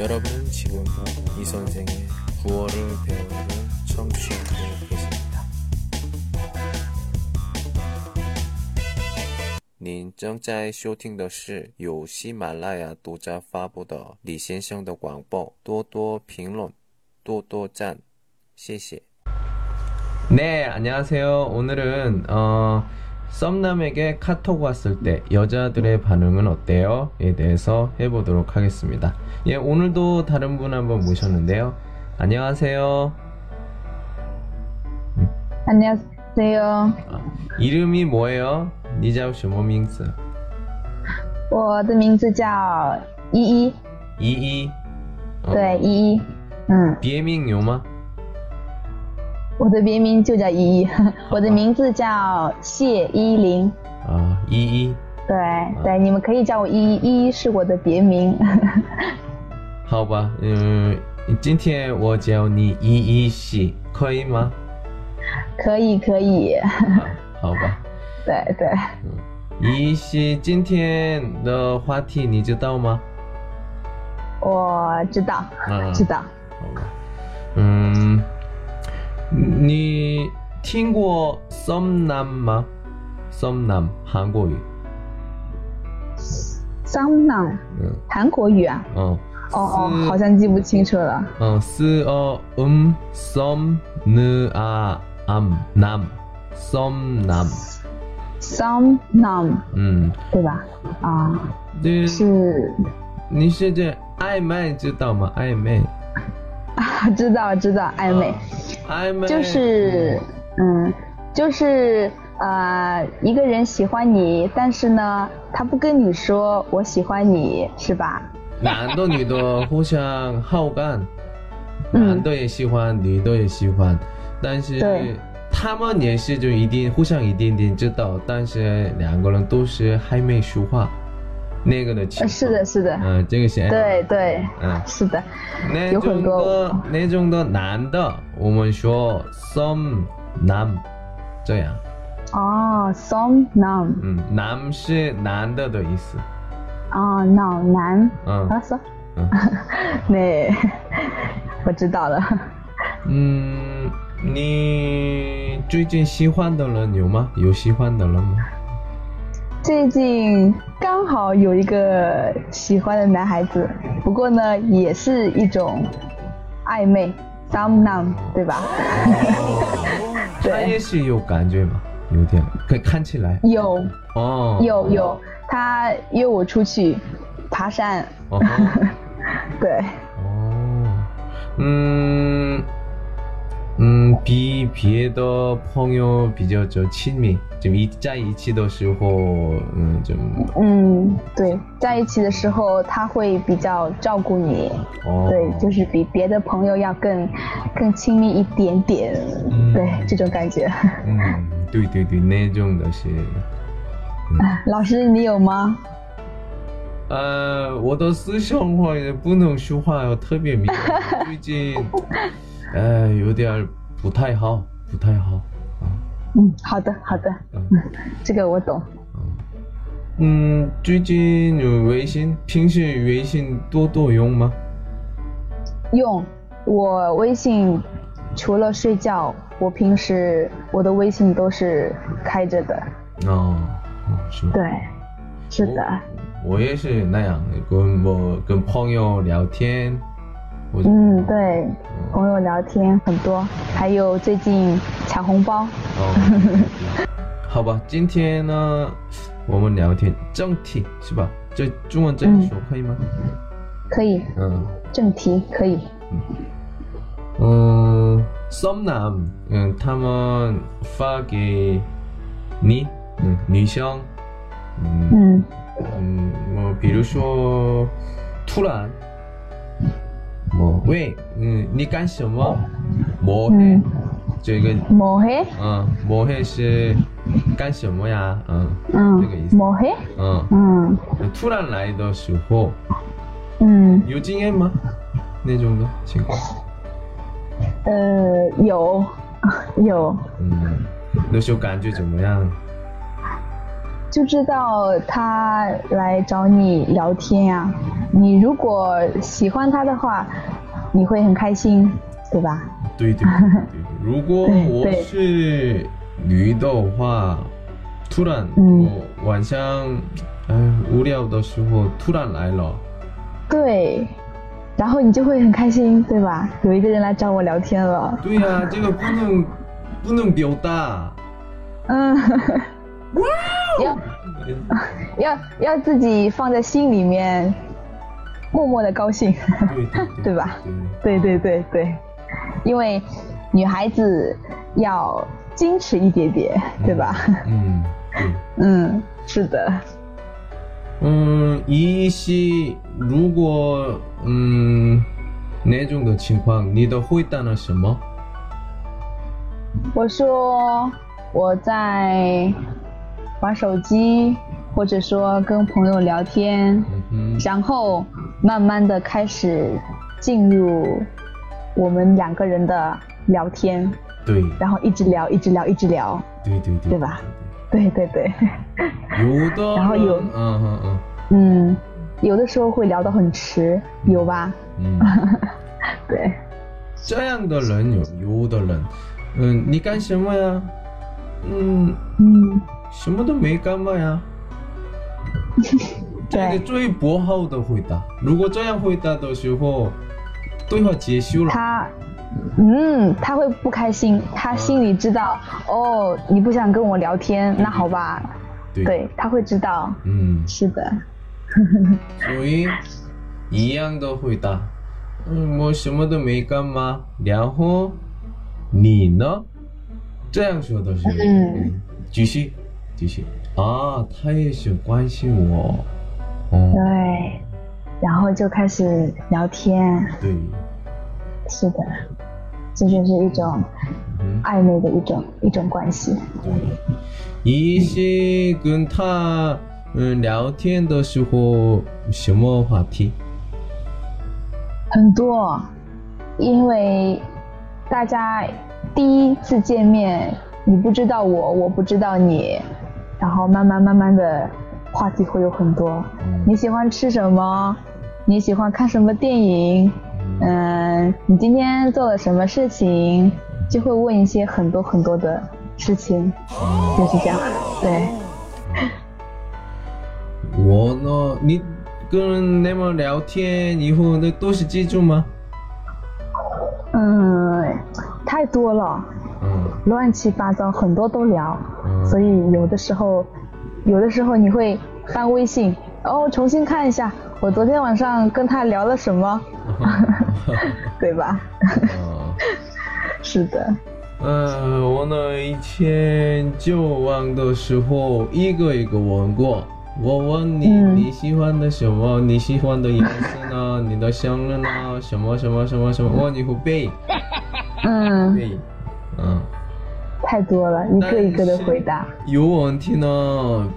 여러분은 지금 이 선생의 구월을 배우는 청취하고 계십니다. 您正在收听的是由喜马拉雅独家发布的李先生的广播，多多评论，多多赞，谢谢。 네, 안녕하세요. 오늘은 어, 썸남에게 카톡 왔을 때 여자들의 반응은 어때요? 에 대해서 해보도록 하겠습니다. 예, 오늘도 다른 분 한번 모셨는데요. 안녕하세요. 안녕하세요. 아, 이름이 뭐예요? 니자우 什么名字?我的名字叫依依， 이이. 어, 对，依依。嗯， 비에밍 요마? 我的别名就叫依依 我的名字叫谢依霖啊依依。对对你们可以叫我依依依依是我的别名 好吧嗯今天我叫你依依惜可以吗？可以可以好吧。对对。依依今天的话题你知道吗？我知道知道。嗯你听过 some 男吗？some 男韩国语，桑囊嗯韩国语啊？嗯哦哦，好像记不清楚了。嗯是哦嗯 some n a am 男 some 男，桑囊嗯，对吧？啊，这是你是这暧昧知道吗？暧昧，啊，知道知道，暧昧。就是，嗯，就是呃，一个人喜欢你，但是呢，他不跟你说我喜欢你，是吧？男的女的互相好感，嗯。男的也喜欢，女的也喜欢，但是他们也是就一定互相一点点知道，但是两个人都是还没说话，那个的情况。呃是的，是的，嗯，这个是对对，嗯。是的，那有很种多的那种的男的，我们说 some 男，这样，哦，song now，嗯，男是男的的意思，哦，now 男，嗯。啊说，嗯。那 我知道了。嗯，你最近喜欢的人有吗？有喜欢的人吗？最近刚好有一个喜欢的男孩子，不过呢，也是一种暧昧，some now，对吧？他对也是有感觉嘛？有点，可以看起来。有。哦，有有，他约我出去爬山，哦。对，哦，嗯嗯，比别的朋友比较就亲密，就一在一起的时候，嗯，就嗯，对，在一起的时候他会比较照顾你，哦，对，就是比别的朋友要更更亲密一点点，嗯对，这种感觉。嗯，对对对，那种的是。老师，你有吗？呃，我的思想话也不能说话特别敏感，最近，呃，有点儿不太好，不太好啊。嗯，好的好的，嗯这个我懂。嗯，最近有微信，平时微信多多用吗？用我微信，除了睡觉，我平时我的微信都是开着的。哦，哦是吗？对，是的。我也是那样，跟我跟朋友聊天，我嗯，对，朋友聊天很多，还有最近抢红包。哦，好吧，今天呢，我们聊天正题是吧？这中文这样说可以吗？可以，嗯正题可以。嗯，some 男，嗯，他们发给你，嗯，女生，嗯嗯嗯，我比如说突然，我喂，嗯，你干什么？摸黑嗯，这个，摸黑，嗯，摸黑是干什么呀？嗯，嗯这个意嗯，思。摸黑，嗯，嗯突然来的时候，嗯，有经验吗？那种的情况？呃，有 有，嗯，那时候感觉怎么样？就知道他来找你聊天呀、你如果喜欢他的话，你会很开心，对吧？对对对。如果我是女的话，突然嗯我晚上哎无聊的时候突然来了，对，然后你就会很开心，对吧？有一个人来找我聊天了，对呀、这个不能不能表达。嗯，要要要自己放在心里面，默默的高兴，对吧？对对对对对，因为女孩子要矜持一点点，对吧？嗯，嗯，是的。嗯，一是如果嗯那种的情况，你的回答了什么？我说我在玩手机，或者说跟朋友聊天，嗯，然后慢慢的开始进入我们两个人的聊天，对，然后一直聊，一直聊，一直聊。对对对，对吧？对对。对，有的 然后有嗯嗯。嗯嗯，有的时候会聊得很迟，有吧？嗯，对，这样的人有有的人，嗯，你干什么呀？嗯，嗯，什么都没干嘛呀。这个，最不好的回答。如果这样回答的时候，对话结束了。他，嗯，他会不开心，他心里知道，哦，你不想跟我聊天，那好吧，对，对，他会知道，嗯，是的，所以一样的回答，嗯，我什么都没干嘛。然后你呢？这样说的时候，嗯，继续，继续。啊，他也是关心我。哦，对，然后就开始聊天，对，是的，这就是一种嗯，暧昧的一种一种关系。对。一是跟他嗯聊天的时候，什么话题？很多，因为大家第一次见面，你不知道我，我不知道你，然后慢慢慢慢的话题会有很多。嗯你喜欢吃什么？你喜欢看什么电影？嗯，你今天做了什么事情？就会问一些很多很多的事情，就是这样。对，我呢，你跟那么聊天以后，那都是记住吗？嗯，太多了。嗯乱七八糟，很多都聊，嗯所以有的时候，有的时候你会翻微信，哦，重新看一下我昨天晚上跟他聊了什么，对吧？啊，是的，呃，我呢以前交往的时候一个一个问过，我问你、嗯你喜欢的什么？你喜欢的颜色呢？你的生日呢？什么什么什么什么？问你会背嗯，背，嗯。太多了，一个一个的回答，有问题呢，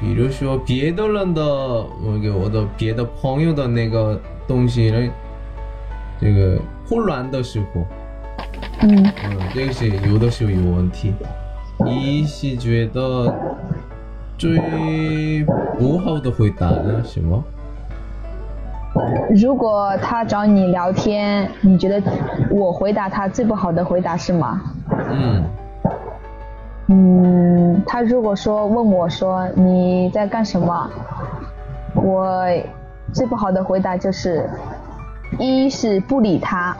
比如说别的人的我给我的别的朋友的那个东西呢，这个混乱的时候，嗯嗯，这个是有的时候有问题。你是觉得最不好的回答呢什么？如果他找你聊天，你觉得我回答他最不好的回答是吗？嗯嗯，他如果说问我说你在干什么，我最不好的回答就是，一是不理他，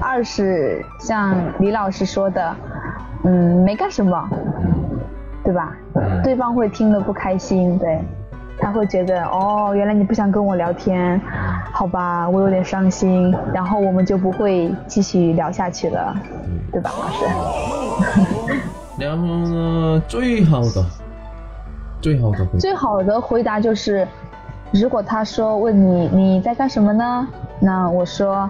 二是像李老师说的，嗯，没干什么，对吧？对方会听得不开心，对，他会觉得哦，原来你不想跟我聊天，好吧，我有点伤心，然后我们就不会继续聊下去了，对吧，老师？然后呢，最好的最好的回答，最好的回答就是，如果他说问你你在干什么呢？那我说，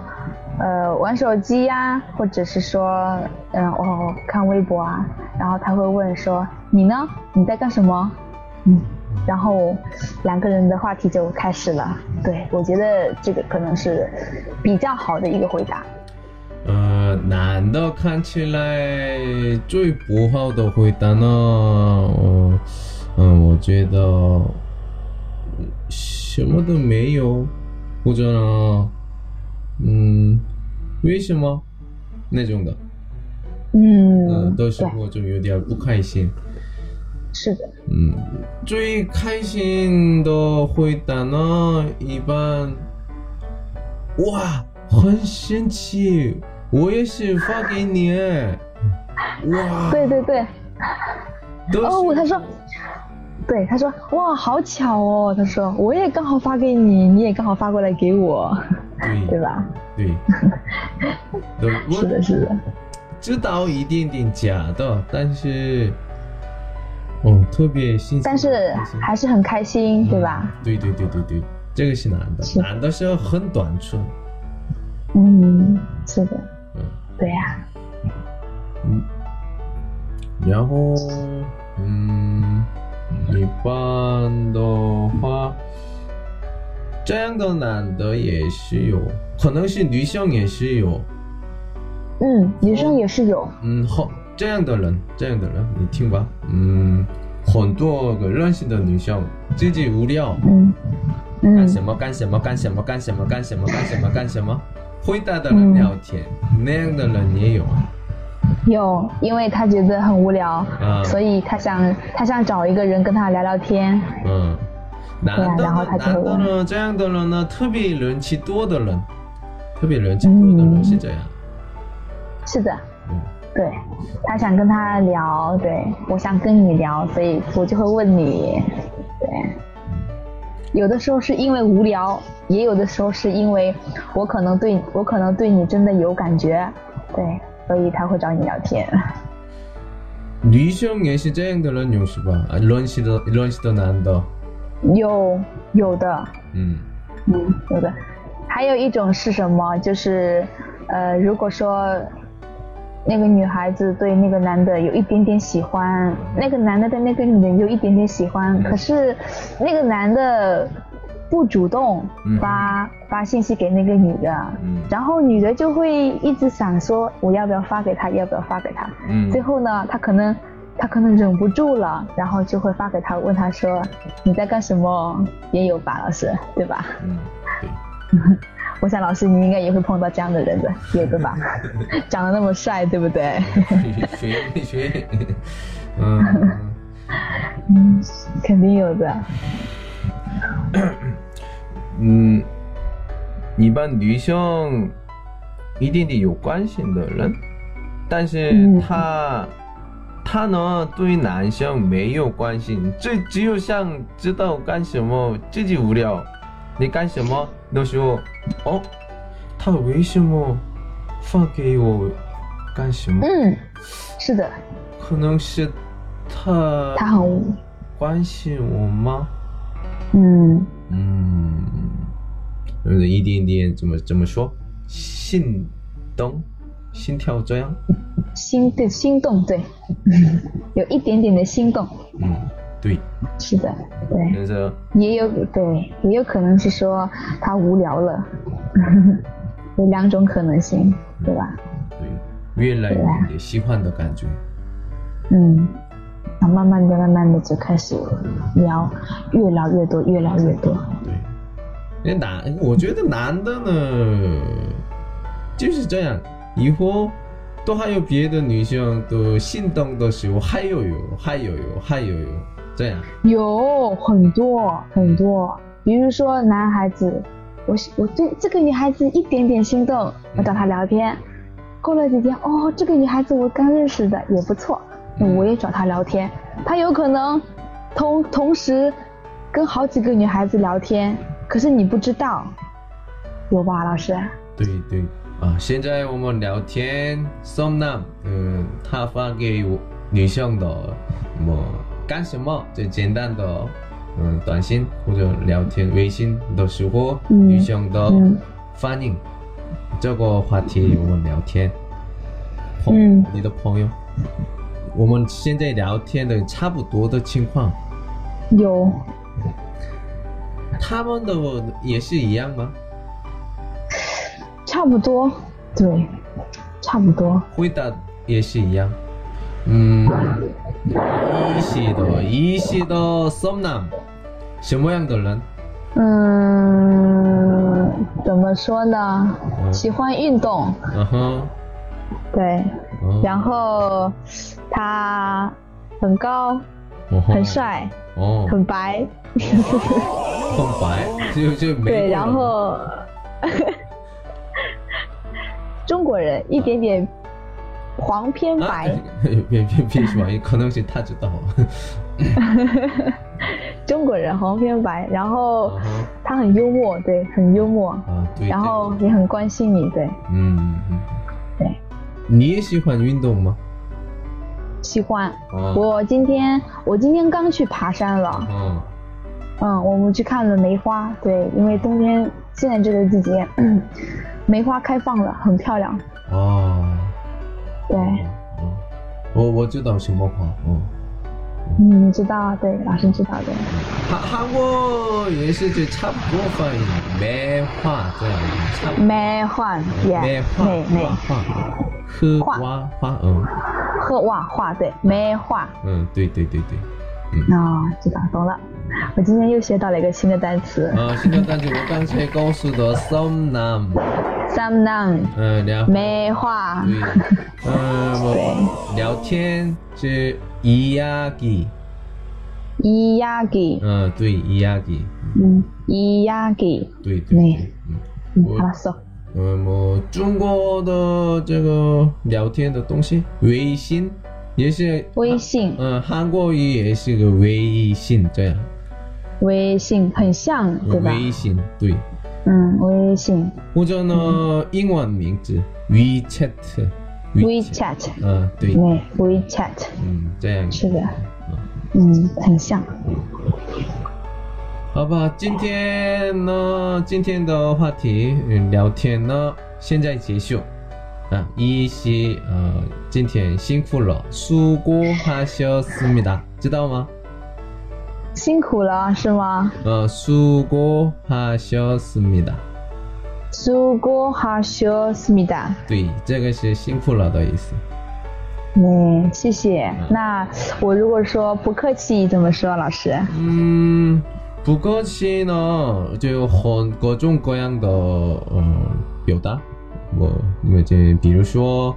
呃，玩手机呀，或者是说，嗯，哦，看微博啊。然后他会问说，你呢？你在干什么？嗯，然后两个人的话题就开始了。对，我觉得这个可能是比较好的一个回答。呃，男的看起来最不好的回答呢，呃，嗯，我觉得什么都没有，或者呢，嗯，为什么？那种的，嗯，嗯，到时对，候就有点不开心。是的，嗯，最开心的回答呢，一般，哇，很神奇，我也是发给你，哇，对对对。哦，他说，对，他说，哇，好巧哦，他说，我也刚好发给你，你也刚好发过来给我，对对吧？对，对是的，是的，知道一点点假的，但是，哦，特别新鲜，但是还是很开心，对吧？对对对对对，这个是男的，男的是很短促，嗯，是的，嗯。对呀、嗯，然后，嗯，一般的话，这样的男的也是有，可能是女生也是有，嗯，女生也是有，嗯，好，这样的人，这样的人，你听吧，嗯，很多个认识的女生自己无聊，嗯嗯。干什么干什么干什么干什么干什么干什么干什么，回答的人聊天，那样的人也有啊，有，因为他觉得很无聊，啊。所以他想他想找一个人跟他聊聊天，嗯，男的然后呢，他就会男的呢，这样的人呢，特别人气多的人，特别人气多的人嗯是这样，是的，嗯。对。他想跟他聊，对。我想跟你聊，所以我就会问你，对。有的时候是因为无聊，也有的时候是因为我可能对我可能对你真的有感觉，对，所以他会找你聊天。女生也是这样的人有是吧？啊，认识的认识的男的，有有的，嗯嗯，有的。还有一种是什么？就是呃，如果说那个女孩子对那个男的有一点点喜欢，那个男的对那个女的有一点点喜欢，可是那个男的不主动嗯发、发信息给那个女的，嗯然后女的就会一直想说我要不要发给他，要不要发给他。嗯最后呢，他可能他可能忍不住了，然后就会发给他，问他说你在干什么？也有吧，老师，对吧？嗯，对，我想老师你应该也会碰到这样的人的，有的吧？长得那么帅，对不对？学学，嗯 嗯，肯定有的。嗯，一般女生一点点有关心的人，但是嗯他、他呢对男生没有关心，只只有想知道干什么，自己无聊，你干什么？那时候，哦，他为什么发给我干什么？嗯，是的，可能是他他很关心我吗？嗯。嗯，有一点点怎么怎么说，心动，心跳这样。心对心动，对，有一点点的心动，嗯，对，是的，对，也有对，也有可能是说他无聊了，有两种可能性，对吧？对，越来越的喜欢的感觉。嗯，那慢慢的、慢慢的就开始聊，越聊越多，越聊越多。对，那男，我觉得男的呢就是这样，以后都还有别的女生都心动的时候，还有有，还有有，还有有，这样。有很多很多，比如说男孩子，我我对这个女孩子一点点心动，我找她聊天，过了几天，哦，这个女孩子我刚认识的也不错，那我也找她聊天，她有可能同同时跟好几个女孩子聊天，可是你不知道，有吧，老师？对对。啊，现在我们聊天，松男，嗯，他发给我女生的什么干什么？最简单的，嗯，短信或者聊天微信的时候，嗯女生的嗯。反应，这个话题我们聊天，朋嗯。你的朋友，我们现在聊天的差不多的情况，有，他们的也是一样吗？差不多，对，差不多。回答也是一样。嗯，一系的，一系的 some nam，什么样的人？嗯，怎么说呢？嗯。喜欢运动，嗯哼，对，哦。然后他很高，很，帅，哦，很白，很白，就就没对，然后 中国人一点点黄偏啊白，别别别说，可能是他知道。中国人黄偏白，然后他很幽默，对，很幽默，啊，对。然后也很关心你，对，嗯嗯，对，你也喜欢运动吗？喜欢。哦，我今天我今天刚去爬山了，哦，嗯，我们去看了梅花，对，因为冬天现在这个季节，梅花开放了，很漂亮，哦，对，嗯，我我知道什么花，嗯，嗯，知道，对，老师知道的，韩韩国也是就差不多翻译梅花这样，差不多。梅花，耶，梅花梅梅花荷花花花，嗯喝哇花，对，梅花，嗯，对对对对。嗯哦，知道，懂了。我今天又学到了一个新的单词。啊，新的单词，我刚才告诉的 s o m n a m s o m n a m 嗯，聊。没话。对，嗯，对。聊天是 i y a g i i y a g i 嗯，对 i y a g i 嗯 i y a g i 对对。对。嗯，好了，说。嗯，我中国的这个聊天的东西，微信也是微信、嗯，韩国语也是个微信这样。微信很像，对吧？微信对，嗯，微信或者呢，英文名字 WeChat， ，WeChat，嗯，对，对，WeChat，嗯，这样是的，嗯，很像。好吧，今天呢，今天的话题嗯聊天呢，现在结束啊。一是呃，今天辛苦了，수고하셨습니다，知道吗？ 辛苦了是吗？呃，수고하셨습니다， 수고하셨습니다。 对，这个是辛苦了的意思。嗯，谢谢。那我如果说不客气怎么说，老师？嗯，不客气呢，就很各种各样的呃表达，我那就比如说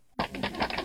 Thank you.